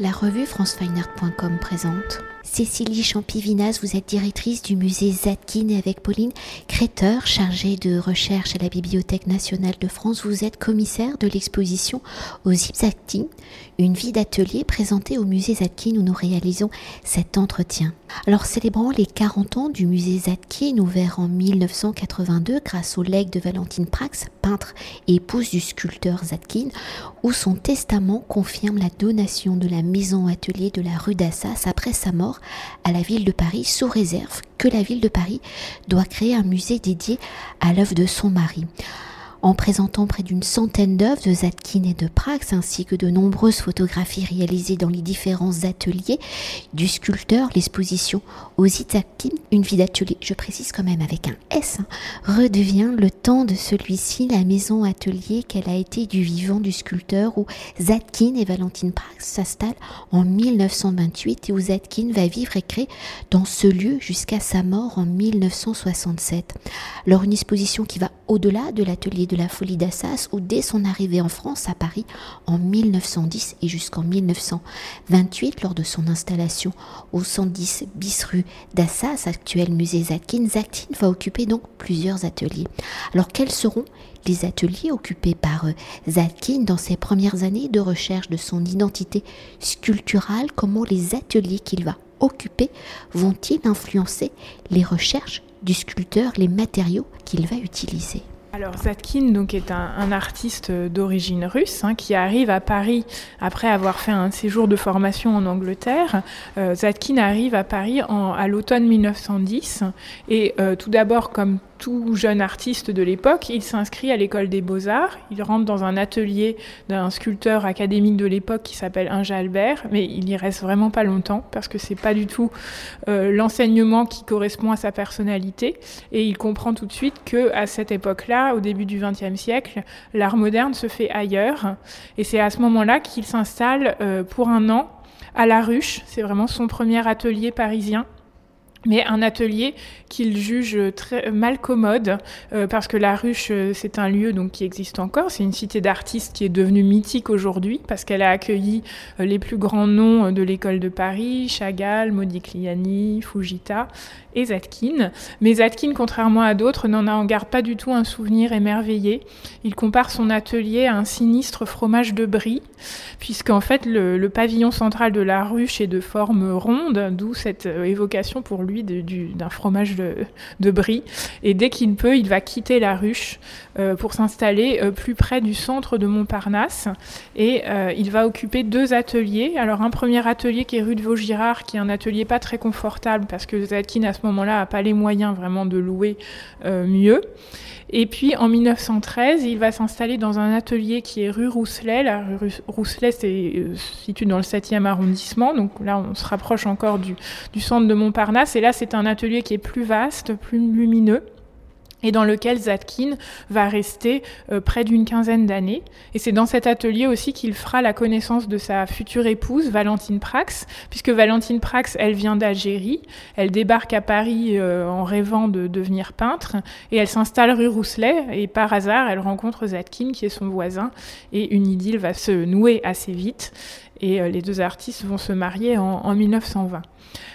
La revue francefineart.com présente. Cécilie Champivinas, vous êtes directrice du musée Zadkine et avec Pauline Créteur, chargée de recherche à la Bibliothèque nationale de France, vous êtes commissaire de l'exposition aux Zadkine, une vie d'atelier présentée au musée Zadkine où nous réalisons cet entretien. Alors célébrant les 40 ans du musée Zadkine ouvert en 1982 grâce au legs de Valentine Prax, peintre et épouse du sculpteur Zadkine, où son testament confirme la donation de la maison atelier de la rue d'Assas après sa mort à la ville de Paris sous réserve que la ville de Paris doit créer un musée dédié à l'œuvre de son mari en présentant près d'une centaine d'œuvres de Zadkine et de Prax, ainsi que de nombreuses photographies réalisées dans les différents ateliers du sculpteur. L'exposition aux Zadkine, une vie d'atelier, je précise quand même avec un S, hein, redevient le temps de celui-ci la maison atelier qu'elle a été du vivant du sculpteur où Zadkine et Valentine Prax s'installent en 1928 et où Zadkine va vivre et créer dans ce lieu jusqu'à sa mort en 1967. Alors une exposition qui va au-delà de l'atelier de la folie d'Assas où dès son arrivée en France à Paris en 1910 et jusqu'en 1928 lors de son installation au 110 bis rue d'Assas, actuel musée Zatkin, Zatkin va occuper donc plusieurs ateliers. Alors quels seront les ateliers occupés par euh, Zatkin dans ses premières années de recherche de son identité sculpturale? Comment les ateliers qu'il va occuper vont-ils influencer les recherches du sculpteur, les matériaux qu'il va utiliser? Alors Zatkin donc, est un, artiste d'origine russe hein, qui arrive à Paris après avoir fait un séjour de formation en Angleterre. Euh, Zatkin arrive à Paris à l'automne 1910 et euh, tout d'abord comme tout jeune artiste de l'époque, il s'inscrit à l'école des beaux-arts. Il rentre dans un atelier d'un sculpteur académique de l'époque qui s'appelle Inge Albert, mais il y reste vraiment pas longtemps parce que c'est pas du tout euh, l'enseignement qui correspond à sa personnalité. Et il comprend tout de suite que à cette époque-là, au début du XXe siècle, l'art moderne se fait ailleurs. Et c'est à ce moment-là qu'il s'installe euh, pour un an à La Ruche. C'est vraiment son premier atelier parisien mais un atelier qu'il juge très mal commode euh, parce que la ruche euh, c'est un lieu donc qui existe encore. C'est une cité d'artistes qui est devenue mythique aujourd'hui parce qu'elle a accueilli euh, les plus grands noms de l'école de Paris Chagall Modigliani Fujita et Zatkin mais Zatkin contrairement à d'autres n'en en garde pas du tout un souvenir émerveillé. Il compare son atelier à un sinistre fromage de brie puisqu'en fait le, le pavillon central de la ruche est de forme ronde d'où cette évocation pour lui d'un fromage de, brie. Et dès qu'il peut, il va quitter la ruche euh, pour s'installer euh, plus près du centre de Montparnasse. Et euh, il va occuper deux ateliers. Alors un premier atelier qui est rue de Vaugirard, qui est un atelier pas très confortable parce que Zatkin à ce moment-là n'a pas les moyens vraiment de louer mieux. Et puis en 1913, il va s'installer dans un atelier qui est rue Rousselet. La rue Rousselet se situe dans le 7e arrondissement, donc là on se rapproche encore du centre de Montparnasse. Et là c'est un atelier qui est plus vaste, plus lumineux et dans lequel Zatkin va rester euh, près d'une quinzaine d'années. Et c'est dans cet atelier aussi qu'il fera la connaissance de sa future épouse, Valentine Prax, puisque Valentine Prax, elle vient d'Algérie, elle débarque à Paris euh, en rêvant de devenir peintre, et elle s'installe rue Rousselet, et par hasard, elle rencontre Zatkin, qui est son voisin, et une idylle va se nouer assez vite, et euh, les deux artistes vont se marier en, en 1920.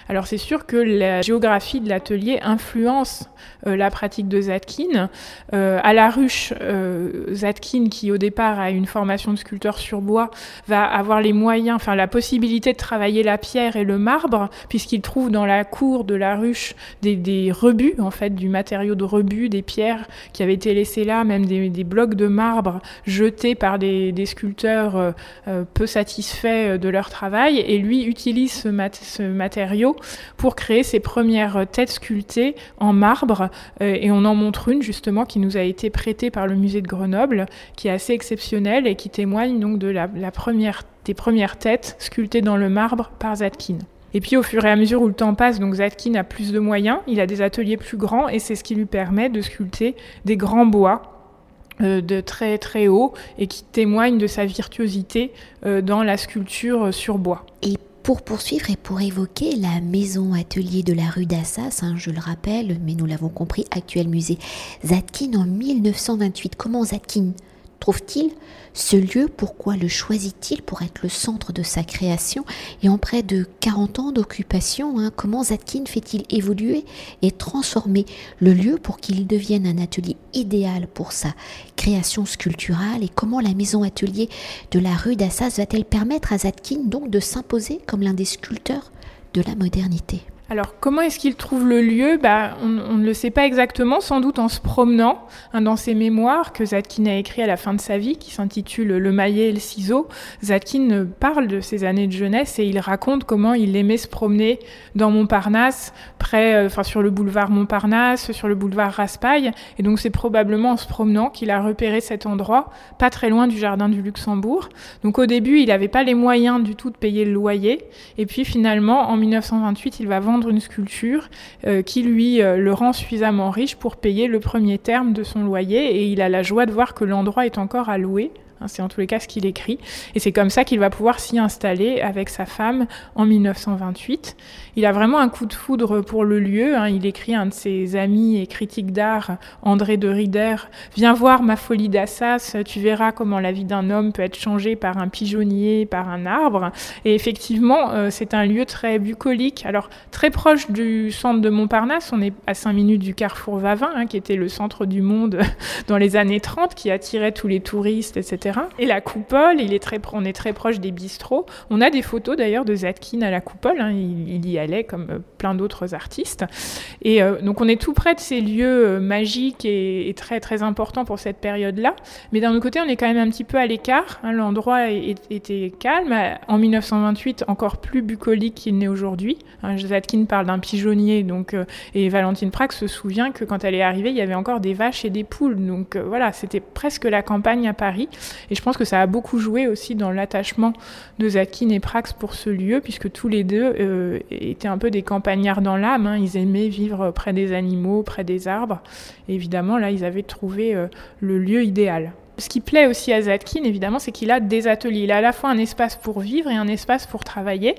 Alors c'est sûr que la géographie de l'atelier influence euh, la pratique de Zatkin. Euh, à la ruche, euh, Zatkin, qui au départ a une formation de sculpteur sur bois, va avoir les moyens, enfin la possibilité de travailler la pierre et le marbre, puisqu'il trouve dans la cour de la ruche des, rebuts, en fait, du matériau de rebut, des pierres qui avaient été laissées là, même des, blocs de marbre jetés par des, sculpteurs peu satisfaits de leur travail. Et lui utilise ce matériau pour créer ses premières têtes sculptées en marbre. Euh, et on en montre une justement qui nous a été prêtée par le musée de Grenoble, qui est assez exceptionnelle et qui témoigne donc de la, première, des premières têtes sculptées dans le marbre par Zatkin. Et puis au fur et à mesure où le temps passe, donc Zatkin a plus de moyens, il a des ateliers plus grands et c'est ce qui lui permet de sculpter des grands bois euh, de très très haut et qui témoignent de sa virtuosité euh, dans la sculpture sur bois. Et pour poursuivre et pour évoquer la maison atelier de la rue d'Assas, hein, je le rappelle, mais nous l'avons compris, actuel musée Zatkin en 1928. Comment Zatkin trouve-t-il ce lieu? Pourquoi le choisit-il pour être le centre de sa création? Et en près de 40 ans d'occupation, hein, comment Zadkine fait-il évoluer et transformer le lieu pour qu'il devienne un atelier idéal pour sa création sculpturale? Et comment la maison atelier de la rue d'Assas va-t-elle permettre à Zadkine donc de s'imposer comme l'un des sculpteurs de la modernité? Alors, comment est-ce qu'il trouve le lieu? Bah, on, ne le sait pas exactement, sans doute en se promenant hein, dans ses mémoires que Zadkine a écrit à la fin de sa vie, qui s'intitule Le maillet et le ciseau. Zadkine parle de ses années de jeunesse et il raconte comment il aimait se promener dans Montparnasse, près, euh, sur le boulevard Montparnasse, sur le boulevard Raspail. Et donc, c'est probablement en se promenant qu'il a repéré cet endroit, pas très loin du jardin du Luxembourg. Donc, au début, il n'avait pas les moyens du tout de payer le loyer. Et puis, finalement, en 1928, il va vendre une sculpture euh, qui lui euh, le rend suffisamment riche pour payer le premier terme de son loyer et il a la joie de voir que l'endroit est encore à louer. Hein, c'est en tous les cas ce qu'il écrit. Et c'est comme ça qu'il va pouvoir s'y installer avec sa femme en 1928. Il a vraiment un coup de foudre pour le lieu. Hein. Il écrit à un de ses amis et critiques d'art, André de Rider, Viens voir ma folie d'Assas, tu verras comment la vie d'un homme peut être changée par un pigeonnier, par un arbre. Et effectivement, euh, c'est un lieu très bucolique. Alors, très proche du centre de Montparnasse, on est à 5 minutes du carrefour Vavin, hein, qui était le centre du monde dans les années 30, qui attirait tous les touristes, etc. Et la coupole, on est très proche des bistrots. On a des photos d'ailleurs de Zatkin à la coupole. Hein. il, y allait comme euh, plein d'autres artistes. Et euh, donc on est tout près de ces lieux euh, magiques et, très très importants pour cette période-là. Mais d'un autre côté, on est quand même un petit peu à l'écart. Hein. L'endroit était calme. En 1928, encore plus bucolique qu'il n'est aujourd'hui. Hein, Zatkin parle d'un pigeonnier, et Valentine Prague se souvient que quand elle est arrivée, il y avait encore des vaches et des poules. Donc voilà, c'était presque la campagne à Paris. Et je pense que ça a beaucoup joué aussi dans l'attachement de Zatkin et Prax pour ce lieu, puisque tous les deux euh, étaient un peu des campagnards dans l'âme. Hein. Ils aimaient vivre près des animaux, près des arbres. Et évidemment, là, ils avaient trouvé euh, le lieu idéal. Ce qui plaît aussi à Zatkin, évidemment, c'est qu'il a des ateliers. Il a à la fois un espace pour vivre et un espace pour travailler.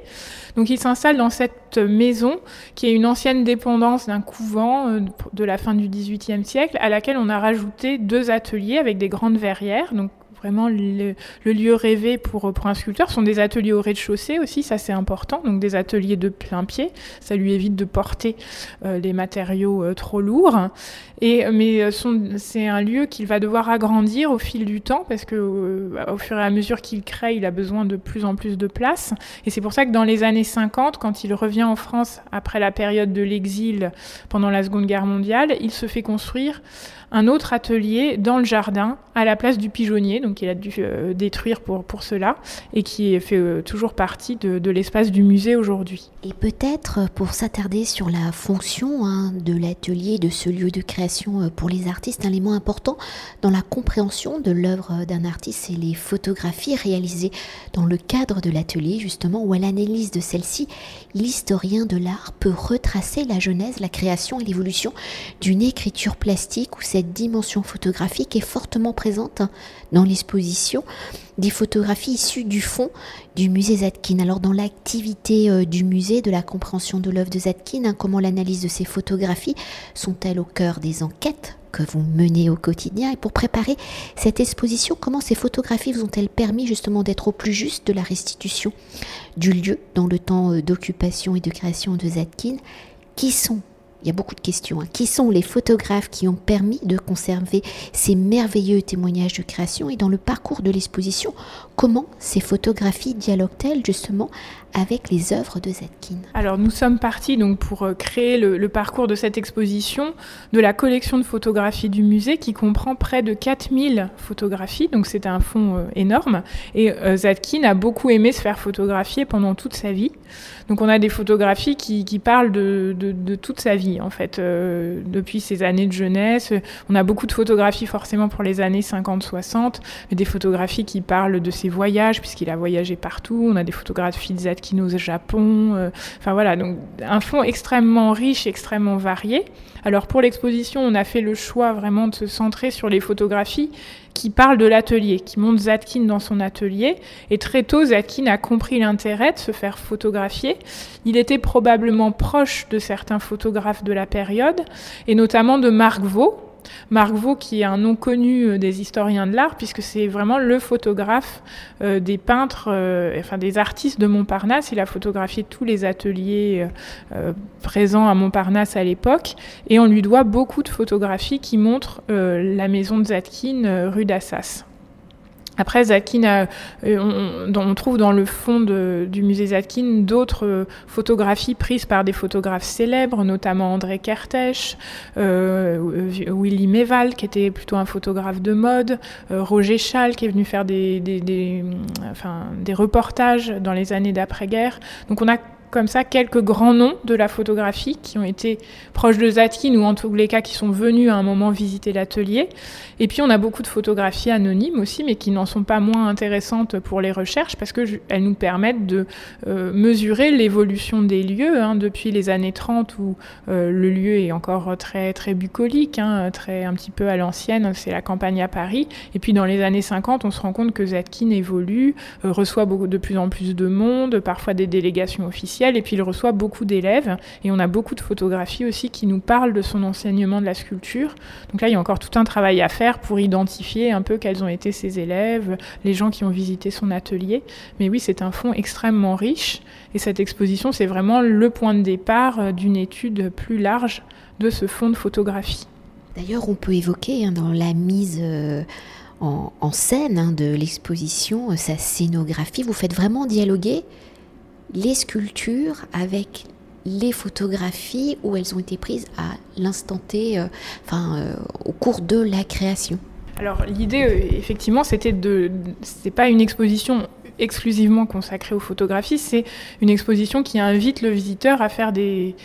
Donc il s'installe dans cette maison qui est une ancienne dépendance d'un couvent euh, de la fin du XVIIIe siècle, à laquelle on a rajouté deux ateliers avec des grandes verrières. Donc vraiment le, lieu rêvé pour, un sculpteur. Ce sont des ateliers au rez-de-chaussée aussi, ça c'est important, donc des ateliers de plein pied. Ça lui évite de porter euh, les matériaux euh, trop lourds. Et, mais euh, c'est un lieu qu'il va devoir agrandir au fil du temps parce que au fur et à mesure qu'il crée, il a besoin de plus en plus de place. Et c'est pour ça que dans les années 50, quand il revient en France après la période de l'exil pendant la Seconde Guerre mondiale, il se fait construire un autre atelier dans le jardin à la place du pigeonnier, donc il a dû euh, détruire pour, pour cela, et qui fait euh, toujours partie de, l'espace du musée aujourd'hui. Et peut-être pour s'attarder sur la fonction hein, de l'atelier, de ce lieu de création euh, pour les artistes, un élément important dans la compréhension de l'œuvre d'un artiste, c'est les photographies réalisées dans le cadre de l'atelier, justement, où à l'analyse de celle-ci, l'historien de l'art peut retracer la genèse, la création et l'évolution d'une écriture plastique où cette dimension photographique est fortement présente dans l'exposition des photographies issues du fond du musée Zadkine. Alors dans l'activité euh, du musée, de la compréhension de l'œuvre de Zadkine, hein, comment l'analyse de ces photographies sont-elles au cœur des enquêtes que vous menez au quotidien? Et pour préparer cette exposition, comment ces photographies vous ont-elles permis justement d'être au plus juste de la restitution du lieu dans le temps euh, d'occupation et de création de Zadkine? Qui sont il y a beaucoup de questions. Hein. Qui sont les photographes qui ont permis de conserver ces merveilleux témoignages de création et dans le parcours de l'exposition, comment ces photographies dialoguent-elles justement avec les œuvres de Zetkin? Alors nous sommes partis donc pour euh, créer le, parcours de cette exposition de la collection de photographies du musée qui comprend près de 4000 photographies, donc c'est un fonds euh, énorme. Et euh, Zetkin a beaucoup aimé se faire photographier pendant toute sa vie. Donc on a des photographies qui, parlent de, toute sa vie en fait, depuis ses années de jeunesse. On a beaucoup de photographies forcément pour les années 50-60, mais des photographies qui parlent de ses voyages puisqu'il a voyagé partout. On a des photographies de Zetkin qui au Japon. Euh, enfin voilà, donc un fond extrêmement riche, extrêmement varié. Alors pour l'exposition, on a fait le choix vraiment de se centrer sur les photographies qui parlent de l'atelier, qui montrent Zatkin dans son atelier. Et très tôt, Zatkin a compris l'intérêt de se faire photographier. Il était probablement proche de certains photographes de la période, et notamment de Marc Vaux, Marc Vaux, qui est un nom connu des historiens de l'art, puisque c'est vraiment le photographe des peintres, enfin des artistes de Montparnasse. Il a photographié tous les ateliers présents à Montparnasse à l'époque, et on lui doit beaucoup de photographies qui montrent la maison de Zadkine, rue d'Assas. Après, Zatkin, euh, on, trouve dans le fond du musée Zatkin d'autres euh, photographies prises par des photographes célèbres, notamment André Kertész, euh, Willy Meval, qui était plutôt un photographe de mode, Roger Schall, qui est venu faire des, des reportages dans les années d'après-guerre. Donc on a comme ça quelques grands noms de la photographie qui ont été proches de Zatkin ou en tous les cas qui sont venus à un moment visiter l'atelier. Et puis on a beaucoup de photographies anonymes aussi, mais qui n'en sont pas moins intéressantes pour les recherches parce qu'elles nous permettent de euh, mesurer l'évolution des lieux hein, depuis les années 30 où euh, le lieu est encore très très bucolique, hein, très un petit peu à l'ancienne, c'est la campagne à Paris. Et puis dans les années 50, on se rend compte que Zatkin évolue, euh, reçoit beaucoup, de plus en plus de monde, parfois des délégations officielles et puis il reçoit beaucoup d'élèves et on a beaucoup de photographies aussi qui nous parlent de son enseignement de la sculpture. Donc là, il y a encore tout un travail à faire pour identifier un peu quels ont été ses élèves, les gens qui ont visité son atelier. Mais oui, c'est un fond extrêmement riche et cette exposition, c'est vraiment le point de départ euh, d'une étude plus large de ce fond de photographie. D'ailleurs, on peut évoquer hein, dans la mise euh, en, scène hein, de l'exposition euh, sa scénographie. Vous faites vraiment dialoguer les sculptures avec les photographies où elles ont été prises à l'instant T, euh, enfin, euh, au cours de la création. Alors l'idée, euh, effectivement, c'était de, c'est pas une exposition exclusivement consacrée aux photographies, c'est une exposition qui invite le visiteur à faire des,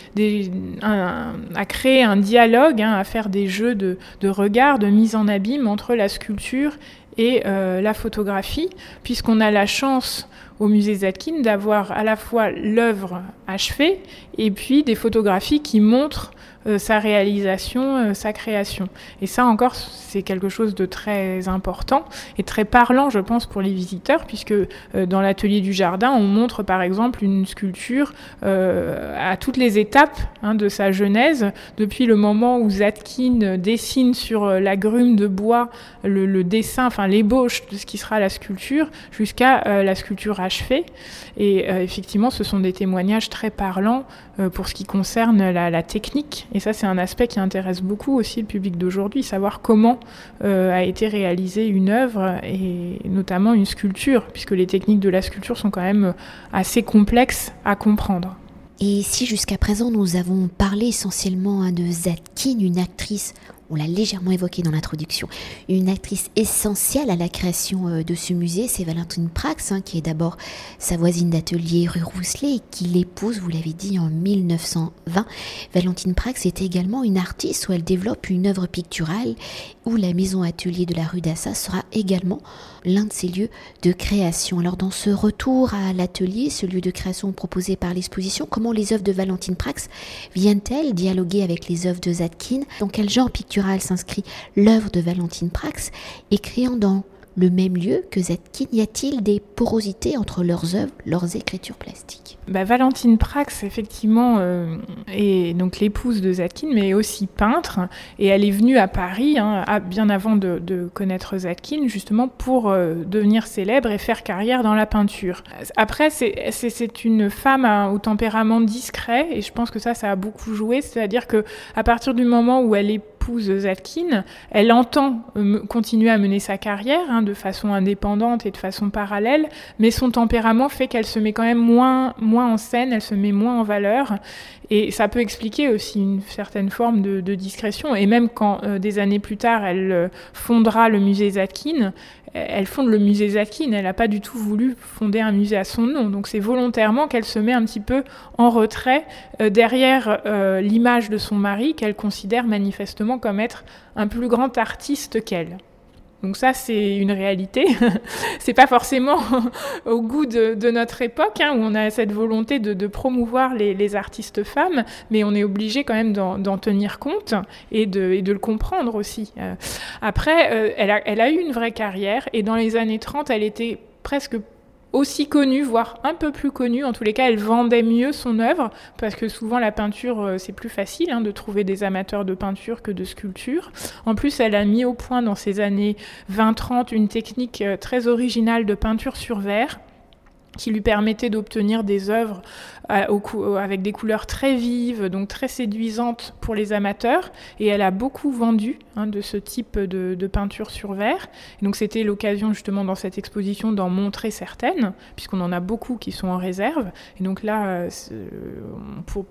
à créer un dialogue, hein, à faire des jeux de, regard, de mise en abîme entre la sculpture et la photographie, puisqu'on a la chance au musée Zatkin d'avoir à la fois l'œuvre achevée et puis des photographies qui montrent euh, sa réalisation, euh, sa création. Et ça encore, c'est quelque chose de très important et très parlant, je pense, pour les visiteurs, puisque euh, dans l'atelier du jardin, on montre par exemple une sculpture à toutes les étapes hein, de sa genèse, depuis le moment où Zatkin dessine sur la grume de bois le, le dessin, enfin l'ébauche de ce qui sera la sculpture, jusqu'à la sculpture achevée. Et effectivement, ce sont des témoignages très parlants pour ce qui concerne la, technique et ça, c'est un aspect qui intéresse beaucoup aussi le public d'aujourd'hui, savoir comment euh, a été réalisée une œuvre et notamment une sculpture, puisque les techniques de la sculpture sont quand même assez complexes à comprendre. Et si jusqu'à présent nous avons parlé essentiellement de Zatkin, une actrice on l'a légèrement évoqué dans l'introduction. Une actrice essentielle à la création euh, de ce musée, c'est Valentine Prax, hein, qui est d'abord sa voisine d'atelier rue Rousselet et qui l'épouse, vous l'avez dit, en 1920. Valentine Prax est également une artiste où elle développe une œuvre picturale où la maison atelier de la rue d'Assas sera également l'un de ses lieux de création. Alors dans ce retour à l'atelier, ce lieu de création proposé par l'exposition, comment les œuvres de Valentine Prax viennent-elles dialoguer avec les œuvres de Zadkine? Dans quel genre pictural s'inscrit l'œuvre de Valentine Prax Écriant dans le même lieu que Zetkin Y a-t-il des porosités entre leurs œuvres, leurs écritures plastiques? Bah, Valentine Prax, effectivement, euh, est donc l'épouse de Zetkin, mais aussi peintre. Et elle est venue à Paris, hein, bien avant de, connaître Zetkin, justement pour euh, devenir célèbre et faire carrière dans la peinture. Après, c'est une femme au tempérament discret, et je pense que ça, ça a beaucoup joué. C'est-à-dire que à partir du moment où elle est épouse Zatkin, elle entend euh, continuer à mener sa carrière hein, de façon indépendante et de façon parallèle, mais son tempérament fait qu'elle se met quand même moins, moins en scène, elle se met moins en valeur. Et ça peut expliquer aussi une certaine forme de, discrétion. Et même quand euh, des années plus tard, elle euh, fondera le musée Zatkin, elle fonde le musée Zatkin, elle n'a pas du tout voulu fonder un musée à son nom. Donc c'est volontairement qu'elle se met un petit peu en retrait euh, derrière euh, l'image de son mari qu'elle considère manifestement comme être un plus grand artiste qu'elle. Donc ça, c'est une réalité. c'est pas forcément au goût de, notre époque, hein, où on a cette volonté de, promouvoir les, artistes femmes, mais on est obligé quand même d'en tenir compte et de, le comprendre aussi. Euh, après, euh, elle, a, elle a eu une vraie carrière, et dans les années 30, elle était presque aussi connue, voire un peu plus connue. En tous les cas, elle vendait mieux son œuvre, parce que souvent la peinture, euh, c'est plus facile hein, de trouver des amateurs de peinture que de sculpture. En plus, elle a mis au point dans ces années 20-30 une technique euh, très originale de peinture sur verre qui lui permettait d'obtenir des œuvres euh, euh, avec des couleurs très vives, donc très séduisantes pour les amateurs. Et elle a beaucoup vendu hein, de ce type de, peinture sur verre. donc c'était l'occasion justement dans cette exposition d'en montrer certaines, puisqu'on en a beaucoup qui sont en réserve. Et donc là, euh,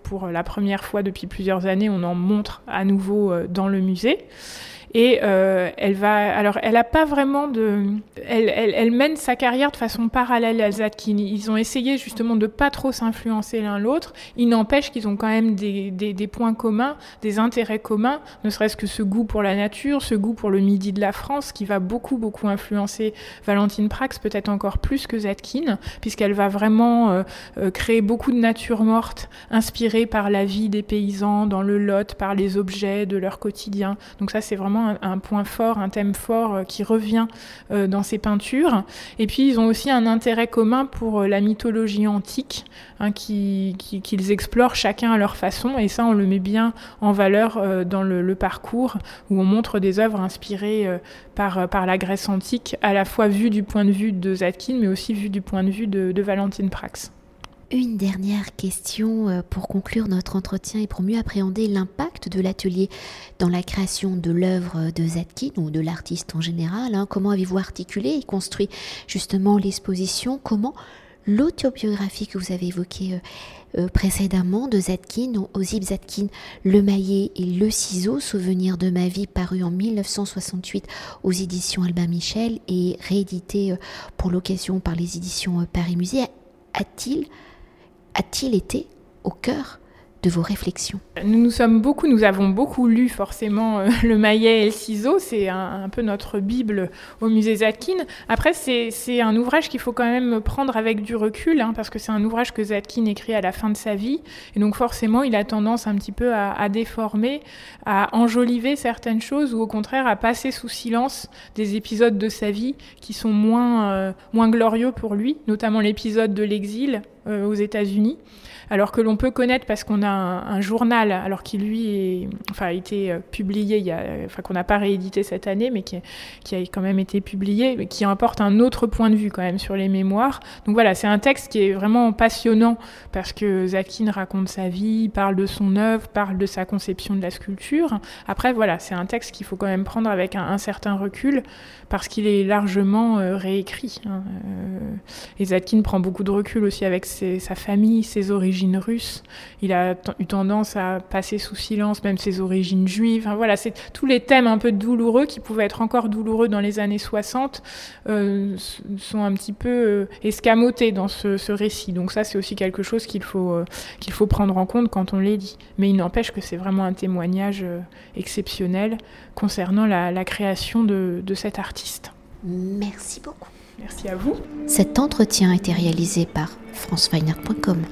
pour la première fois depuis plusieurs années, on en montre à nouveau dans le musée. Et euh, elle va, alors elle a pas vraiment de, elle, elle, mène sa carrière de façon parallèle à Zatkin. Ils ont essayé justement de pas trop s'influencer l'un l'autre. Il n'empêche qu'ils ont quand même des, des, des, points communs, des intérêts communs, ne serait-ce que ce goût pour la nature, ce goût pour le midi de la France, qui va beaucoup beaucoup influencer Valentine Prax, peut-être encore plus que Zatkin, puisqu'elle va vraiment euh, euh, créer beaucoup de nature morte, inspirée par la vie des paysans dans le Lot, par les objets de leur quotidien. Donc ça c'est vraiment un, point fort, un thème fort euh, qui revient euh, dans ces peintures. Et puis ils ont aussi un intérêt commun pour euh, la mythologie antique, hein, qu'ils qui, explorent chacun à leur façon. Et ça, on le met bien en valeur dans le, parcours, où on montre des œuvres inspirées par, la Grèce antique, à la fois vues du point de vue de Zatkin, mais aussi vues du point de vue de Valentine Prax. Une dernière question euh, pour conclure notre entretien et pour mieux appréhender l'impact de l'atelier dans la création de l'œuvre de Zatkin ou de l'artiste en général. Hein. Comment avez-vous articulé et construit justement l'exposition? Comment l'autobiographie que vous avez évoquée euh, euh, précédemment de Zatkin, Ozip Zatkin, Le Maillet et Le Ciseau, Souvenir de ma vie, paru en 1968 aux éditions Albin Michel et réédité pour l'occasion par les éditions Paris Musée, a-t-il a-t-il été au cœur de vos réflexions? Nous nous sommes beaucoup, nous avons beaucoup lu forcément euh, le Maillet et le ciseau, c'est un, peu notre bible au musée Zatkin. Après, c'est un ouvrage qu'il faut quand même prendre avec du recul, hein, parce que c'est un ouvrage que Zatkin écrit à la fin de sa vie, et donc forcément, il a tendance un petit peu à, déformer, à enjoliver certaines choses, ou au contraire à passer sous silence des épisodes de sa vie qui sont moins, euh, moins glorieux pour lui, notamment l'épisode de l'exil euh, aux États-Unis alors que l'on peut connaître parce qu'on a un, journal, alors qui lui a été euh, publié, enfin qu'on n'a pas réédité cette année, mais qui, a quand même été publié, qui apporte un autre point de vue quand même sur les mémoires. Donc voilà, c'est un texte qui est vraiment passionnant parce que Zatkin raconte sa vie, parle de son œuvre, parle de sa conception de la sculpture. Après voilà, c'est un texte qu'il faut quand même prendre avec un, certain recul parce qu'il est largement euh, réécrit. Hein. Et Zatkin prend beaucoup de recul aussi avec sa famille, ses origines russe. Il a eu tendance à passer sous silence même ses origines juives. voilà, c'est tous les thèmes un peu douloureux qui pouvaient être encore douloureux dans les années 60 euh, sont un petit peu euh, escamotés dans ce, récit. Donc ça, c'est aussi quelque chose qu'il faut euh, faut prendre en compte quand on les dit. Mais il n'empêche que c'est vraiment un témoignage exceptionnel concernant la, création de cet artiste. Merci beaucoup. Merci à vous. Cet entretien a été réalisé par franceweiner.com.